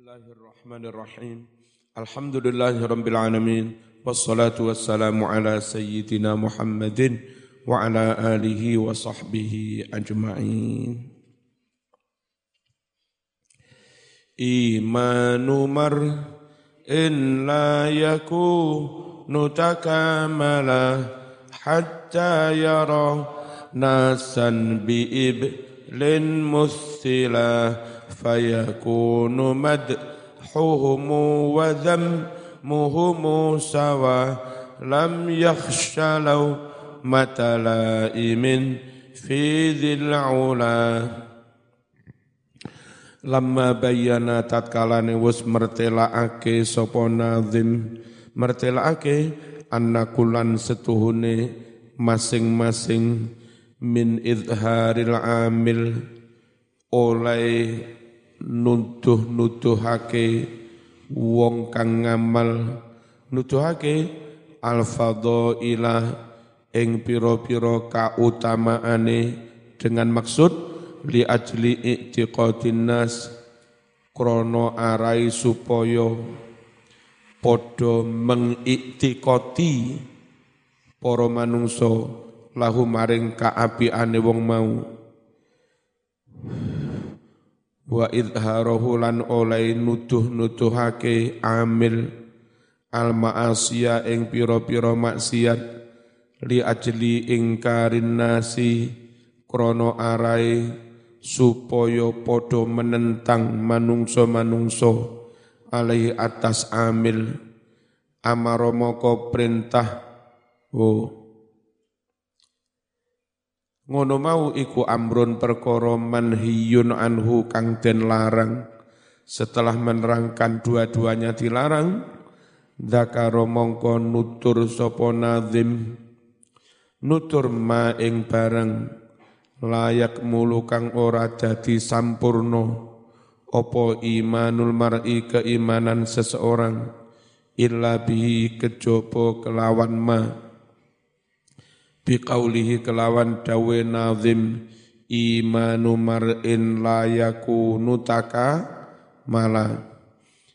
Bismillahirrahmanirrahim. Alhamdulillahirabbil wassalatu wassalamu ala sayyidina Muhammadin wa ala alihi wa sahbihi ajma'in. Imanu mar in la yakunu takamala hatta yara nasan bi iblin muthila فيكون مدحهم وذمهم سوى لم يخش لو متلائم في ذي العلا. لما بينا تتكالاني وسمرتلا اكي سوبو ناظم. مرتلا اكي أنا كلان ستهوني masing-masing min idharil العامل. oleh nuduh-nuduhake wong kang ngamal. Nuduhake al fadailah ing pira-pira kautamaane dengan maksud li ajli i'tiqadin nas krana arai supaya padha mengiktikoti para manungsa. Lahu maring kaapiane wong mau wa idharahu lan oleh nuduh-nuduhake amil al ma'asiya ing pira-pira maksiat li ajli ingkarin nasi krono arai supaya padha menentang manungso-manungso alai atas amil. Amaromoko perintah oh Ngono mau iku amrun perkara manhiyun anhu kang den larang. Setelah menerangkan dua-duanya dilarang, Zakaro mongko nutur sopo nazim. Nutur ma ing barang layak mulu kang ora dadi sampurno opo imanul mar'i keimanan seseorang? Illa bihi kejopo kelawan ma biqaulihi kelawan dawe nazim imanu mar'in la yakunu taka mala.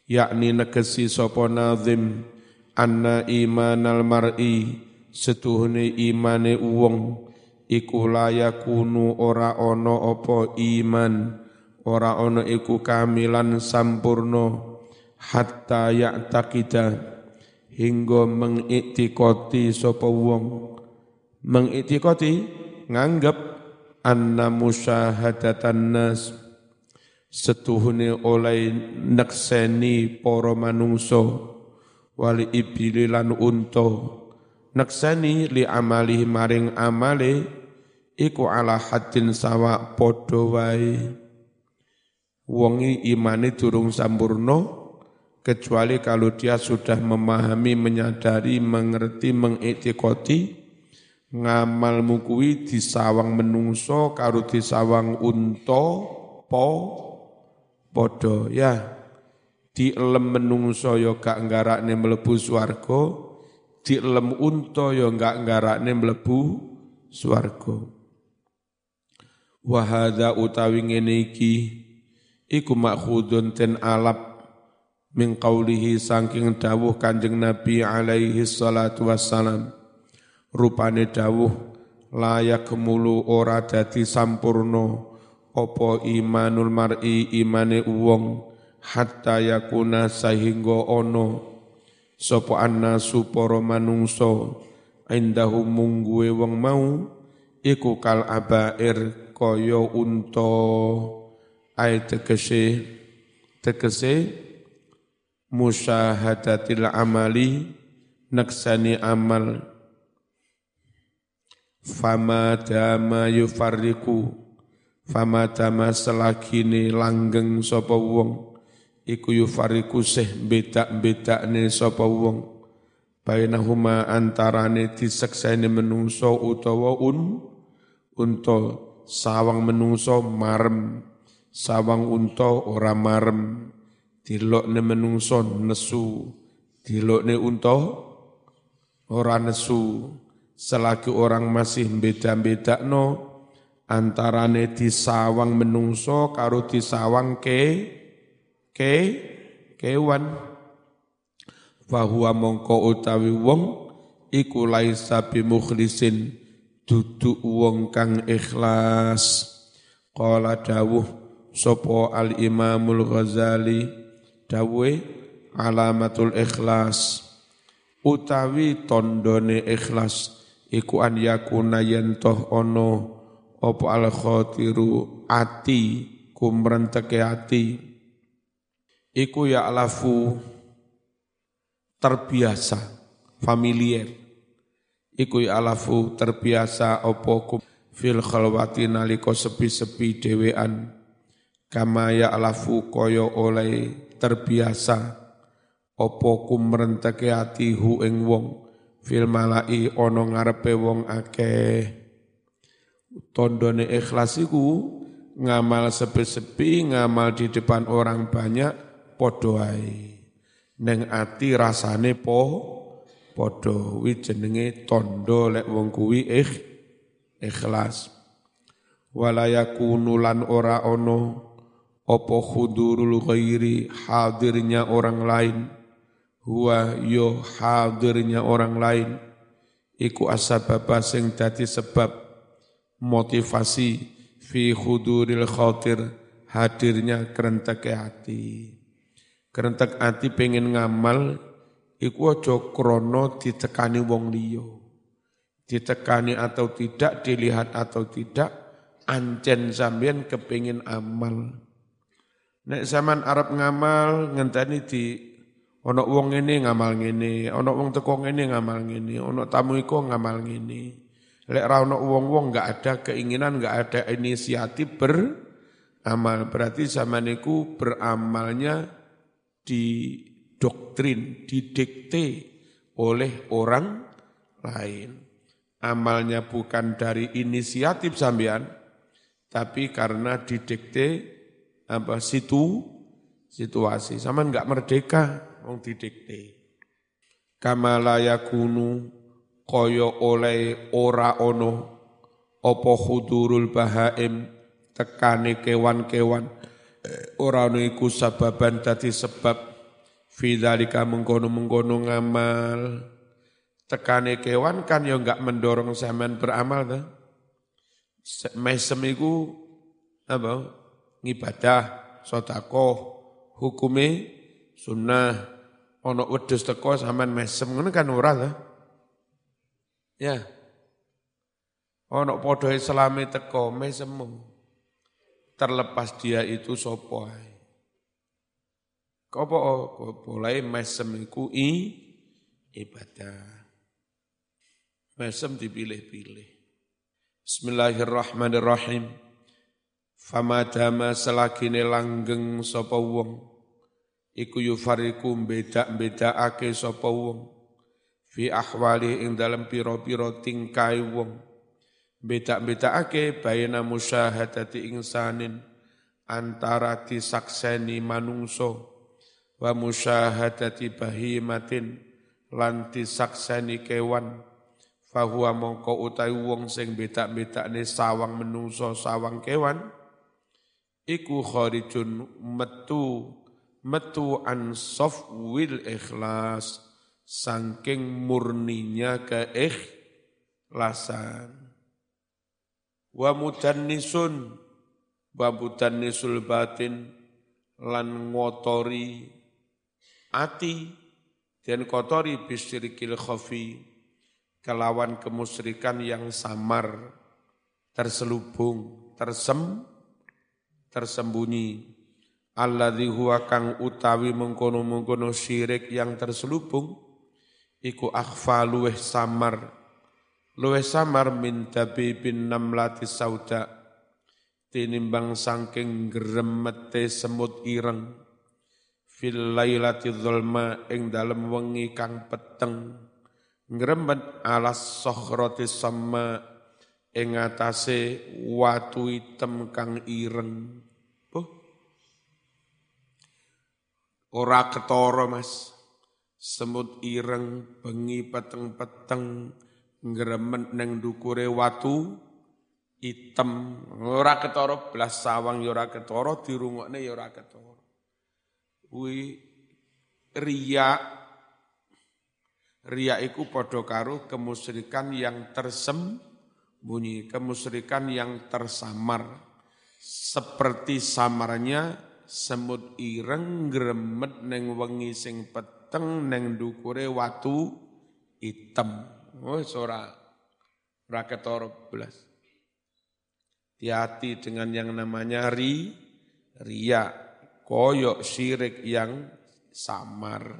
Yakni negesi sapa nazim anna imanal mar'i setuhune imane wong iku la yakunu ora ana apa iman ora ana iku kamilan sampurno hatta ya'taqida hingga mengiktikoti sapa wong mengitikoti nganggap anna musyahadatan nas setuhune oleh nekseni para manungso wali ibili lan unta. Nekseni li amali maring amale iku ala hatin sawa padha wae. Wongi imane durung sampurno kecuali kalau dia sudah memahami, menyadari, mengerti, mengiktikoti ngamal kuwi disawang menungso karo disawang unta po padha. Ya dielem menungso ya gak nggarakne mlebu swarga dielem unta ya gak nggarakne mlebu swarga. Wa hadza utawi ngene iki iku makhudun ten alap min qaulihi saking dawuh Kanjeng Nabi alaihi salatu wassalam rupane dawuh layak mulu ora dadi sampurno opo imanul mar'i imane wong hatta yakuna sehingga ono sapa annasu manungso indahu mungguwe wong mau iku kal abair kaya unta. Ai tegese tegese musyahadatil amali naksani amal fama dama yufarriku. Fama dama selagine langgeng sapa wong. Iku yufarriku seh bedak-bedakne sapa wong. Bainahuma antarane disekseni menungso utawa un unta. Sawang menungso marem sawang unta ora marem. Dilokne menungso nesu dilokne unta ora nesu selagi orang masih beda-beda no antarane disawang menungso karo disawang ke ke kewan. Fahuwa mongko utawi wong iku laisa bimukhlisin duduk wong kang ikhlas. Qala dawuh sapa al imamul ghazali dawuhe alamatul ikhlas. Utawi tondone ikhlas iku an yakuna yen toh ono apa al khatiru ati kumrenteke ati. Iku ya alafu terbiasa, familiar. Iku ya alafu terbiasa opo fil khalwati naliko sepi-sepi dewean kama ya alafu koyo oleh terbiasa opo kumrenteke ati hu ing wong fil malai ono ngarepe wong akeh. Tondone ikhlas ngamal sepi-sepi ngamal di depan orang banyak podoai neng ati rasane po padha. Wi jenenge tondo lek wong kuwi ikh ikhlas. Wala lan ora ono apa khudurul ghairi hadirnya orang lain huwa yo hadirnya orang lain iku asbab sing dadi sebab motivasi fi khuduril khatir hadirnya kerenteke hati Kerentek ati pengen ngamal, iku aja krono ditekani wong liya. Ditekani atau tidak, dilihat atau tidak, ancen sampean kepingin amal. Nek zaman Arab ngamal ngenteni di ono wong ini ngamal ngene, ono wong teko ngene ngamal ngene, ono tamu iku ngamal ngene. Lek ra ono wong-wong enggak ada keinginan, enggak ada inisiatif beramal. Berarti zaman iku beramalnya didoktrin, didikte oleh orang lain. Amalnya bukan dari inisiatif sampean, tapi karena didikte apa situ situasi. Sama enggak merdeka, wong didikte. Kamala yakunu koyo oleh ora ono opo hudurul bahaim tekane kewan-kewan. Ora ono iku sababan dadi sebab. Fidzalika mengkono-mengkono ngamal. Tekane kewan kan ya enggak mendorong sampean beramal ta. Mesem iku apa? Ngibadah sedekah hukume sunnah ono wedhus teko sampean mesem ngono kan ora ta ya ono padha islame teko mesem terlepas dia itu sopo Kopo boleh mesem iku i ibadah. Mesem dipilih-pilih. Bismillahirrahmanirrahim. Famadama selagine langgeng sapa wong. Iku yufariku beda-bedakake sapa wong. Fi ahwali ing dalam piro-piro tingkai wong. Beda-bedakake bayna musyahadati insanin antara disakseni manungso wa musyahadati bahimatin lan disakseni kewan. Fahuwa mongko utai wong sing beda-bedane sawang menungso sawang kewan iku kharijun metu metu an wil ikhlas saking murninya keikhlasan. Wa mudannisun wa mudannisul batin lan ngotori ati dan kotori bisyirikil khafi kelawan kemusyrikan yang samar terselubung tersem tersembunyi. Alladzi huwa kang utawi mengkono-mengkono syirik yang terselubung iku akhfa luweh samar. Luwe samar min tabibin namlati sauda tinimbang sangking gremete semut ireng. Fil lailati dzulma ing dalem wengi kang peteng. Ngremet alas sokhrati sama ing atase watu item kang ireng oh. Ora ketara mas. Semut ireng bengi peteng-peteng ngremet neng dukure watu item. Ora ketara blas sawang ya ora ketara dirungokne ya ora iku padha karo yang tersembunyi, kemusyrikan yang tersamar. Seperti samarnya semut ireng gremet neng wengi sing peteng neng dukure watu item. Oh, ora ora ketara belas. Hati-hati dengan yang namanya ri, ria, koyok syirik yang samar.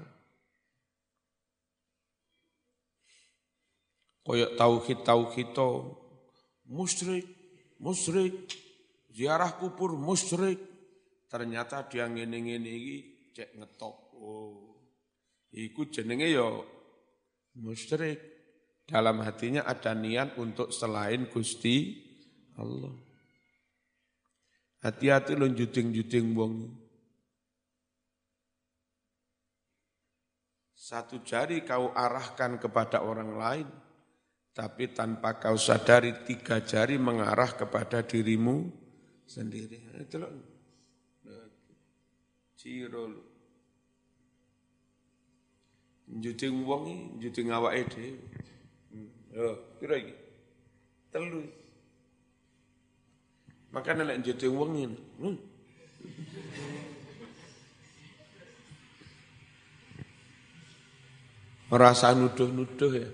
Koyok tauhid tauhid to musyrik, musyrik, ziarah kubur musyrik. Ternyata dia ngene-ngene iki cek ngetop. Oh. Iku jenenge yo musyrik. Dalam hatinya ada niat untuk selain Gusti Allah. Hati-hati lo juting-juting wong. Satu jari kau arahkan kepada orang lain, tapi tanpa kau sadari tiga jari mengarah kepada dirimu sendiri. Itu loh. Ciro lo. Juting wong, juting awake dhewe. Hmm. Yo, kira iki. Telu. Makanya nek jadi wong ini. Hmm. Merasa nuduh-nuduh ya.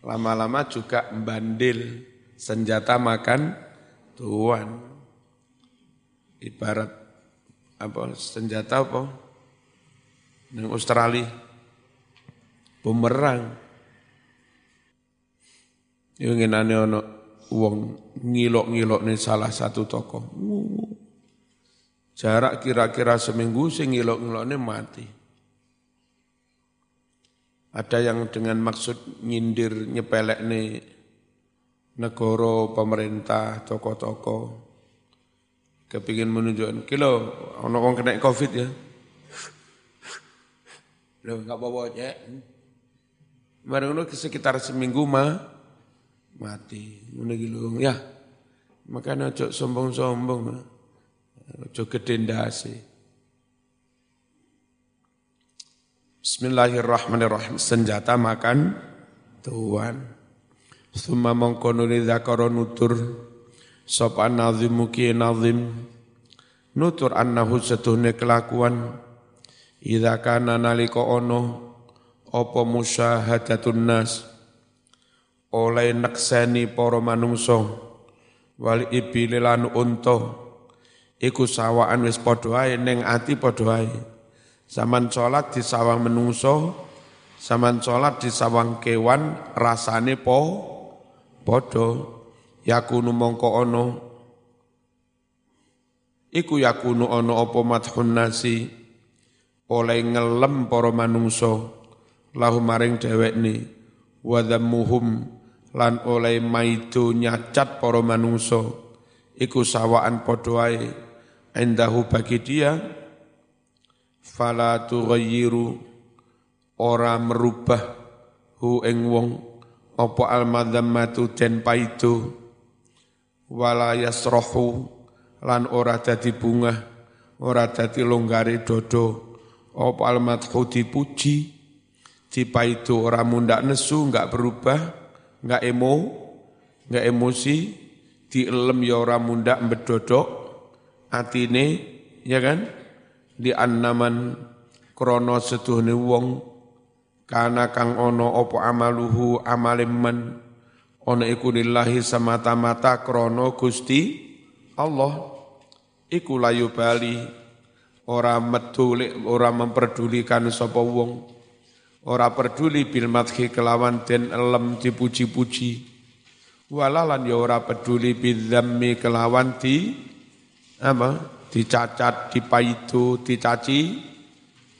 Lama-lama juga bandil senjata makan tuan. Ibarat apa senjata apa? Nang Australia bumerang. Yang ingin ono wong ngilok-ngilok nih salah satu tokoh. Jarak kira-kira seminggu sing ngilok-ngilok nih mati. Ada yang dengan maksud nyindir nyepelek nih negara, pemerintah, toko-toko. Kepingin menunjukkan, kilo, ono wong kena covid ya. Loh, nggak bawa aja. Barang sekitar seminggu mah mati. Ngono iki lho. Ya. Makanya ojo sombong-sombong. Ojo gede ndase. Bismillahirrahmanirrahim. Senjata makan tuan. Suma mongkono li zakara nutur sapa nazim muki nazim. Nutur annahu setuhne kelakuan. Idza kana nalika ono apa musyahadatun nas? Oleh nekseni para manungsa. Wal ibili lan unta. Iku sawaan wis padha ae ning ati padha ae. Zaman salat di sawang menungso zaman salat di sawang kewan rasane po padha yakunu mongko ana iku yakunu ana apa madhun nasi. Oleh ngelem para manungsa. Lahu maring dhewekne wa dhammuhum lan oleh maido nyacat para manungsa. Iku sawaan padha endahu bagi dia fala tughayyiru ora merubah hu ing wong. Apa al madzammatu den paido wala yasrahu lan ora dadi bunga ora dadi longgare dodo. Apa al madhu dipuji dipaido ora mundak nesu enggak berubah nggak emo, nggak emosi, dielem ya ora mundak bedodok, atine ya kan? Di annaman krono setuhne wong kana kang ono opo amaluhu amaliman ono iku lillahi semata-mata krono Gusti Allah. Iku layu bali ora metulik ora memperdulikan sapa wong. Ora peduli bil madhi kelawan den elem dipuji-puji. Walalan ya ora peduli bidzammi kelawan di apa dicacat dipaitu dicaci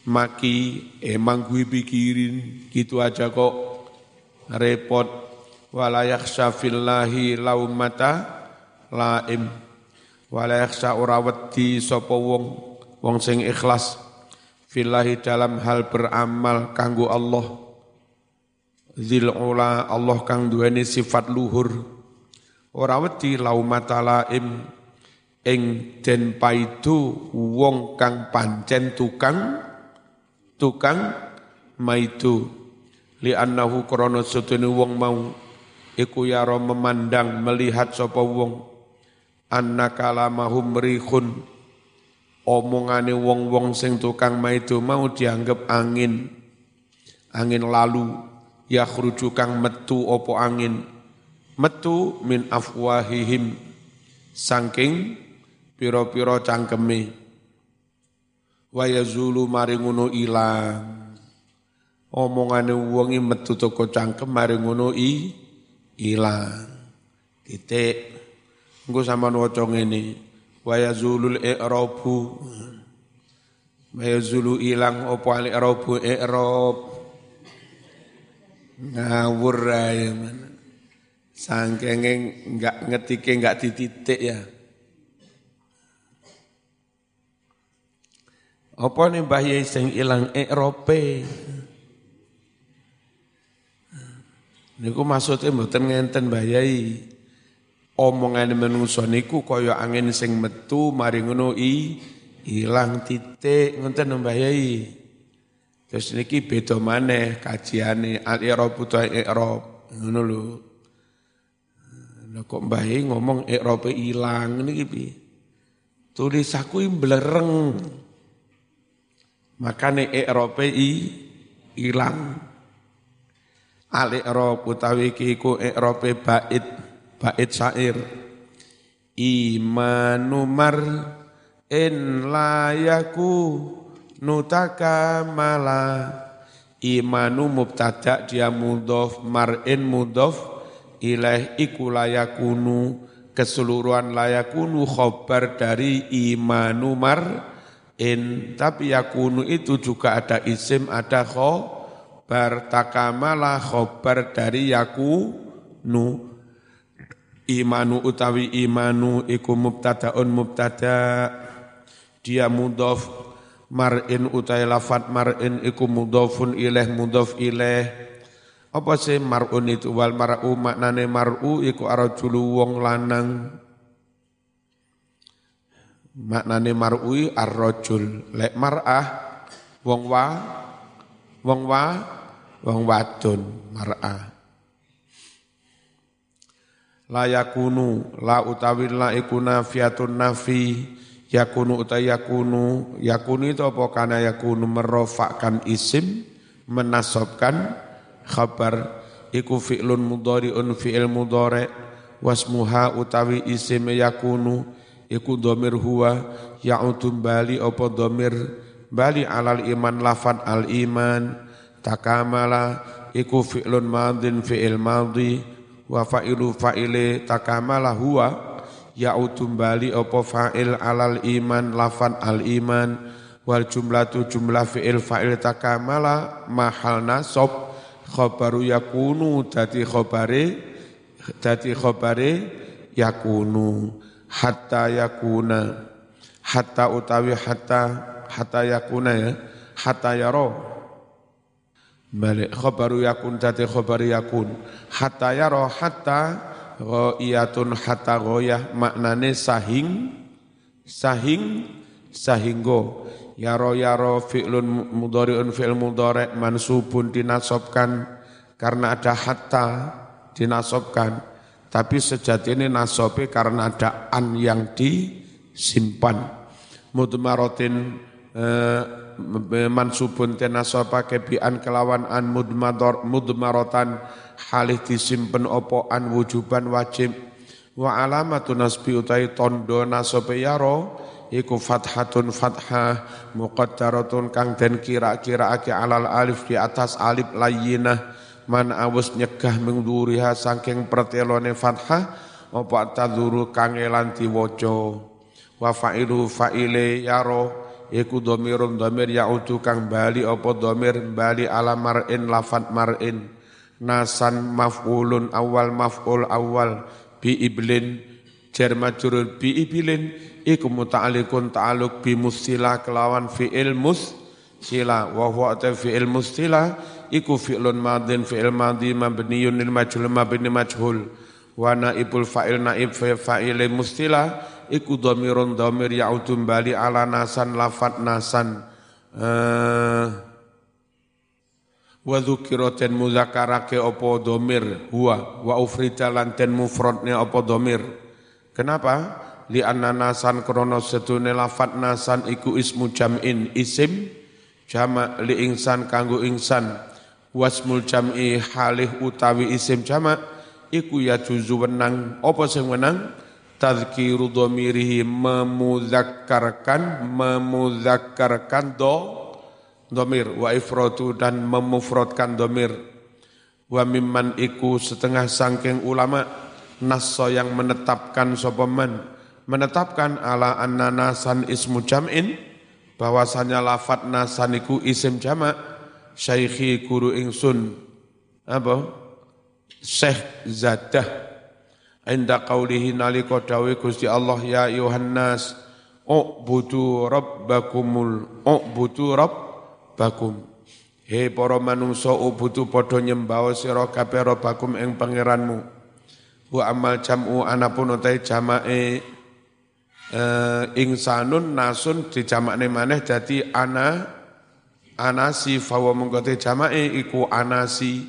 maki emang gue pikirin gitu aja kok. Repot wala yakhsha fillahi laumata laim. Wala yakhsha ora wedi sapa wong wong sing ikhlas fillahi dalam hal beramal kanggo Allah. Zil ula Allah kang duweni sifat luhur. Ora wedi laumata laim. Ing den paidu wong kang pancen tukang tukang maitu li annahu krana setune wong mau iku yara memandang melihat sapa wong. Anna kalamahum rihun. Omongane wong-wong sing tukang maitu mau dianggap angin. Angin lalu ya kang metu opo angin. Metu min afwahihim. Saking piro-piro cangkeme. Wa yazulu mari ngono ilang. Omongane wong metu toko cangkem mari ngono i ilang titik. Engko sampean waca ngene wa yazulul i'rabu. Wa yazulu ilang opo al i'rabu i'rab? Ngawur ae Sangkenge enggak ngetike enggak dititik ya. Apa nih Mbah Yai sing ilang Erope? Niku maksudnya mboten ngenten Mbah Yai. Omongane menungso niku kaya angin sing metu mari ngono i ilang titik ngoten Mbah Yai. Terus niki beda maneh kajiane al-i'rab utawa i'rab ngono lho. Lah kok Mbah ngomong ikrope ilang niki piye? Tulis aku blereng. Makane ikrope i ilang. Al ikrop utawi iki iku ikrope bait, bait syair. Imanumar in layaku nutaka mala imanu mubtada dia mudhof mar'in mudhof ilaih iku layakunu keseluruhan layakunu khobar dari imanu mar in tapi yakunu itu juga ada isim ada khobar takamala khobar dari yakunu imanu utawi imanu iku mubtadaun mubtada dia mudhof mar'in utai lafat mar'in iku mudhofun ilaih mudhof ilaih apa sih mar'un itu wal mar'u maknane mar'u iku arajulu wong lanang. Maknane mar'u arrajul. Lek mar'ah wong wa wong wa wong wadon mar'ah. La yakunu la utawi la iku nafiatun nafi yakunu utai yakunu yakunu itu apa? Kana yakunu merofakkan isim menasobkan khabar. Iku fi'lun mudhari'un fi'il mudhari' wasmuha utawi isim yakunu iku domir huwa ya'udum bali apa domir bali alal iman lafad al iman takamala iku fi'lun madin fi'il madhi wa fa'ilu fa'ile takamala huwa ya'udum bali apa fa'il alal iman lafad al iman wal jumlatu jumlah fi'il fa'il takamala mahal nasab khabaru yakunu dadi khabare dadi khabare yakunu hatta yakuna hatta utawi hatta hatta yakuna ya hatta yaro balik khabaru yakun dadi khabar yakun hatta yaro hatta ghaiyatun hatta ghoyah maknane sahing sahing sahinggo Yaro yaro fi'lun mudhari'un fi'l mudhari' mansubun dinasobkan karena ada hatta dinasobkan. Tapi sejatinya nasobe karena ada an yang disimpan. Mudmarotin eh, mansubun tinasoba kebian kelawan an mudmador mudmarotan halih disimpen opo an wujuban wajib. Wa alamatun nasbi utai tondo nasobe yaro iku fathatun fathah muqaddaratun kang den kira-kiraake alal alif di atas alif layyinah man awus nyegah mengduriha saking pertelone fathah apa tadzuru kang elan diwaca wa fa'ilu fa'ile yaro iku dhamirun dhamir yaudu kang bali apa dhamir bali ala mar'in lafat mar'in. Nasan maf'ulun awal maf'ul awal. Bi iblin jar majrur bi ibilin iku muta'alliqun ta'alluq bi mustila kelawan fi'il sila wa huwa fi'il mustila iku fi'lun madin fi'il madhi mabniyun lil majhul mabni majhul. Wa naibul fa'il naib fa'il mustila iku dhamirun dhamir ya'udun bali ala nasan lafat nasan. Uh, wa dzukira den muzakarake apa domir huwa wa ufrida lan den mufradne apa domir kenapa? Li nasan krana sedune lafat nasan iku ismu jam'in isim jama li insan kanggo insan wasmul jam'i halih utawi isim jama iku ya juzu wenang. Apa sing wenang tadzkiru dhamirihi memudzakarkan memudzakarkan do domir wa ifratu dan memufrodkan domir wa mimman iku setengah sangking ulama nasso yang menetapkan sopaman menetapkan ala anna nasan ismu jam'in bahwasanya lafat nasan iku isim jamak syaikhi guru ingsun. Apa? Syekh Zadah inda qaulihi nalika dawe Gusti Allah ya Yohanes ubudu rabbakumul ubudu rabb bakum He para manungsa ubutu padha nyembah sira kabeh bakum ing pangeranmu. Wa amal jam'u anapun utai jamake eh, ingsanun nasun dijamakne maneh dadi ana anasi. Fawa mengkote jamake iku anasi.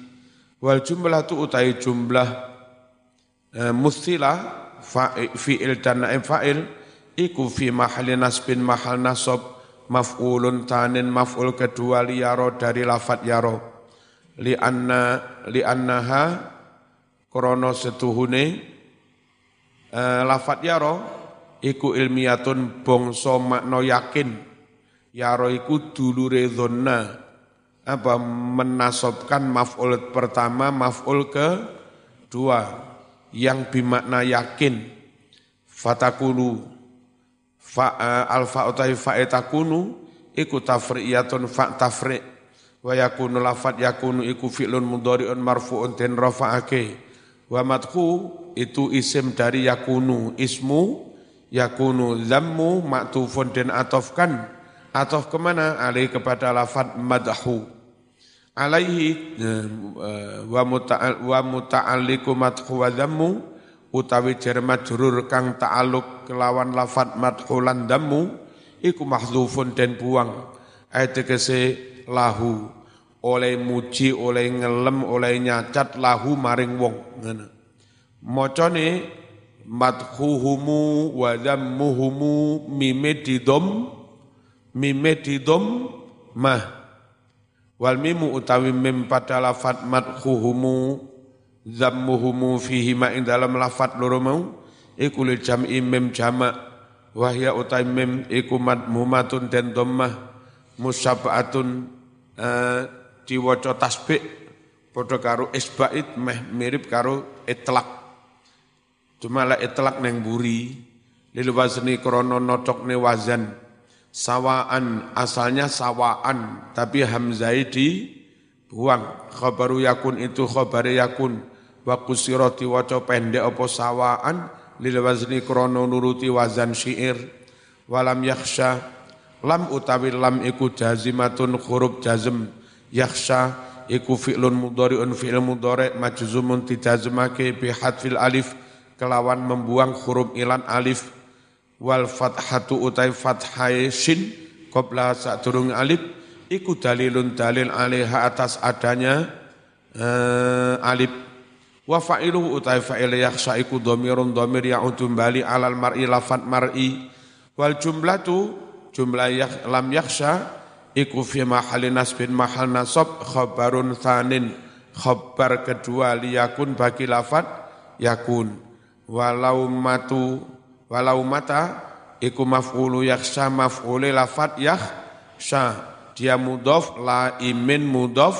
Wal jumlah tu utai jumlah eh, mustilah fi'il dan naib fa'il iku fi mahali nasbin mahal nasab maf'ulun tanin maf'ul kedua liyaro dari lafat yaro. Li anna li annaha krono setuhune uh, lafat yaro iku ilmiatun bongso makno yakin. Yaro iku dulure dhonna apa menasobkan maf'ul pertama maf'ul ke dua yang bimakna yakin fatakulu fa uh, alfa utai fa etakunu iku tafriyatun fa tafri wa yakunu lafat yakunu iku fi'lun mudhari'un marfu'un den rafa'ake. Wa madhu itu isim dari yakunu ismu yakunu zammu maktufun den atofkan. Atof ke mana? Alai kepada lafat madhu alaihi uh, wa muta'alliku madhu wa zammu utawi jar majrur kang ta'aluk kelawan lafat madhulan damu iku mahdzufun den buang. Ayat tegese lahu oleh muji oleh ngelem oleh nyacat lahu maring wong ngono macane madhuhumu wa dhammuhumu mime didom mime mah wal mimu utawi mim pada lafat madhuhumu zammuhumu fihi ma ing dalam lafat loro mau iku lil jam'i mim jama wahya utai mim iku madmumatun den dhammah musabbatun uh, diwaca tasbih padha karo isbait meh mirip karo itlak. Cuma lah itlak neng buri lil wazni krana notokne wazan sawaan asalnya sawaan tapi hamzai di buang. Khabaru yakun itu khabari yakun. Wa kusira diwaca pendek apa sawaan lil wazni krana nuruti wazan syair. Walam yakhsha lam utawi lam iku jazimatun huruf jazm. Yakhsha iku fi'lun mudhari'un fi'il mudhari' majzumun tijazmake bi hadfil alif kelawan membuang huruf ilan alif wal fathatu utai fathai shin qabla sadurung alif iku dalilun dalil alaiha atas adanya uh, alif Wa fa'iluhu utai fa'il yakhsha iku dhamirun dhamir ya'udu bali alal mar'i lafat mar'i. Wal jumlatu jumlah yak, lam yakhsha iku fi mahali nasbin mahal nasab khabarun thanin. Khabar kedua liyakun bagi lafat yakun. Walau matu walau mata iku maf'ulu yakhsha maf'uli lafat yakhsha. Dia mudhof la imin mudhof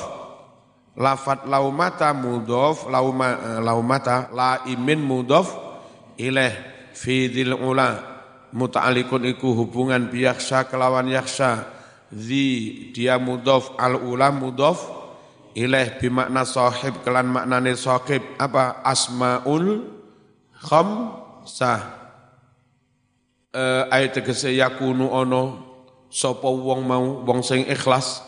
lafat laumata mudhof lauma eh, laumata la imin mudhof ilaih fi dzil ula. Muta'alliqun iku hubungan biyaksha kelawan yaksha zi dia mudhof al ula mudhof ilaih bimakna sahib kelan maknane sahib. Apa? Asmaul khamsah uh, ayat tegese yakunu ono sapa wong mau wong sing ikhlas.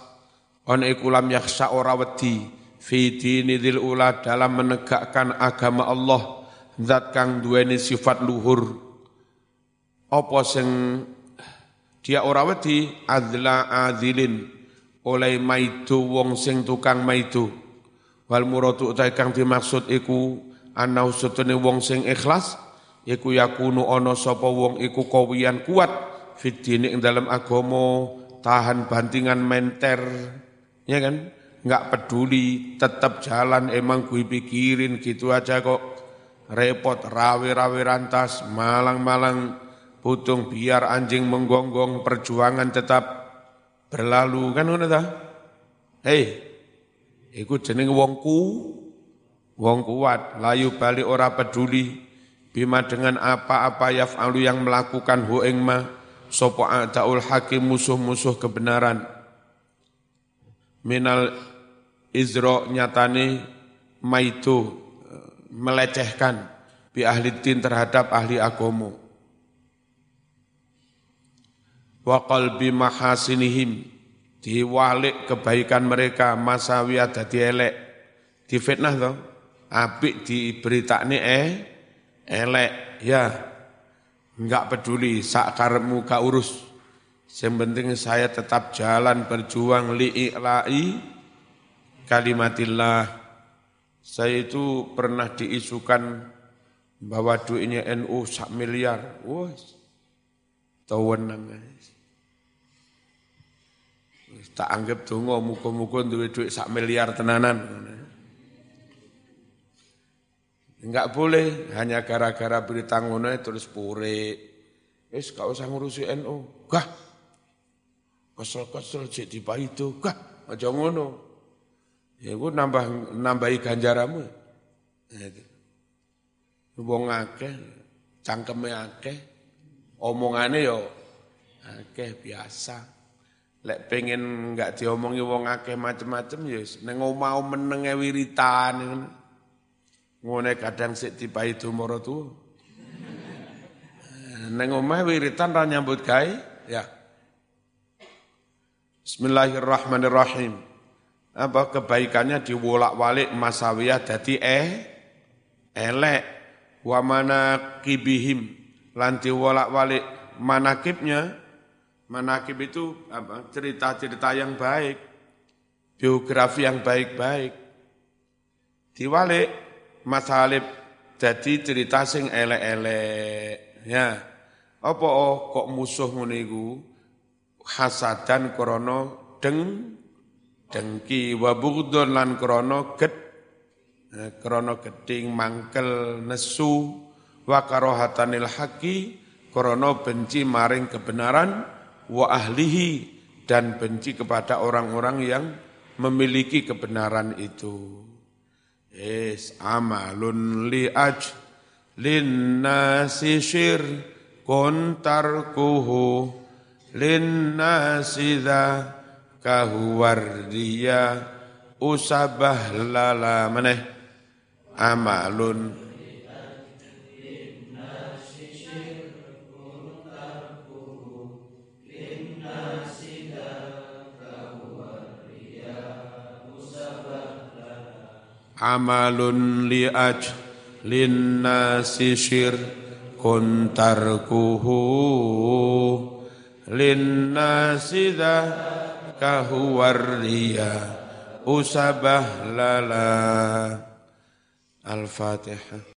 Ana iku lam yakhsha ora wedi. Fi dinidil ula dalam menegakkan agama Allah zat kang duweni sifat luhur. Apa sing dia ora wedi? Adla adilin. Oleh maidu wong sing tukang maidu wal muradu kang dimaksud iku ana usutune wong sing ikhlas iku yakunu ana sapa wong iku kawiyan kuat fitine ing dalam agama tahan bantingan menter. Ya kan? Nggak peduli tetap jalan emang gue pikirin gitu aja kok. Repot rawe-rawe rantas malang-malang putung biar anjing menggonggong perjuangan tetap berlalu. Kan ngono ta? Hei iku jeneng wongku. Wong kuat layu balik ora peduli bima dengan apa-apa yaf'alu yang melakukan hu ing ma sapa adaul hakim musuh-musuh kebenaran. Minal izro nyatane maitu melecehkan bi ahli din terhadap ahli agomo. Wa qalbi mahasinihim diwalik kebaikan mereka masawiya dadi elek. Difitnah to apik diberitane eh elek. Ya enggak peduli sak karepmu gak urus. Yang penting saya tetap jalan berjuang li'i'la'i kalimatillah. Saya itu pernah diisukan bahwa duitnya NU sak miliar. Wah tawenang tak anggap dongo muka-muka duwe duit sak miliar tenanan. Enggak boleh hanya gara-gara berita ngono terus pure. Wis gak usah ngurusi NU. Gah. Kesel-kesel cek itu. Gah, aja ngono. Ya gue nambah nambahi ganjaramu. Itu. Wong akeh, cangkeme akeh, omongane yo akeh biasa. Lek pengen nggak diomongi wong akeh macem-macem ya neng omah menenge wiritan ngene kadang sik dipai moro tu. Neng omah wiritan ra nyambut gawe ya. Bismillahirrahmanirrahim. Apa kebaikannya diwolak-walik masawiyah dadi eh elek wa manaqibihim lan diwolak-walik manakibnya Manakib itu cerita-cerita yang baik, biografi yang baik-baik. Diwalik masalib jadi cerita sing elek-elek. Ya. Apa oh, kok musuh ngono iku hasadan krana deng dengki wa bughdun lan krana get krana geding mangkel nesu wa karohatanil haqi krana benci maring kebenaran wa ahlihi dan benci kepada orang-orang yang memiliki kebenaran itu. Es amalun li aj lin nasi syir kontarkuhu lin nasi dha kahuwardiya usabah lala maneh. Amalun amalun li lin nasi syir kuntarkuhu lin nasi kahuwarriya usabah lala. Al-fatihah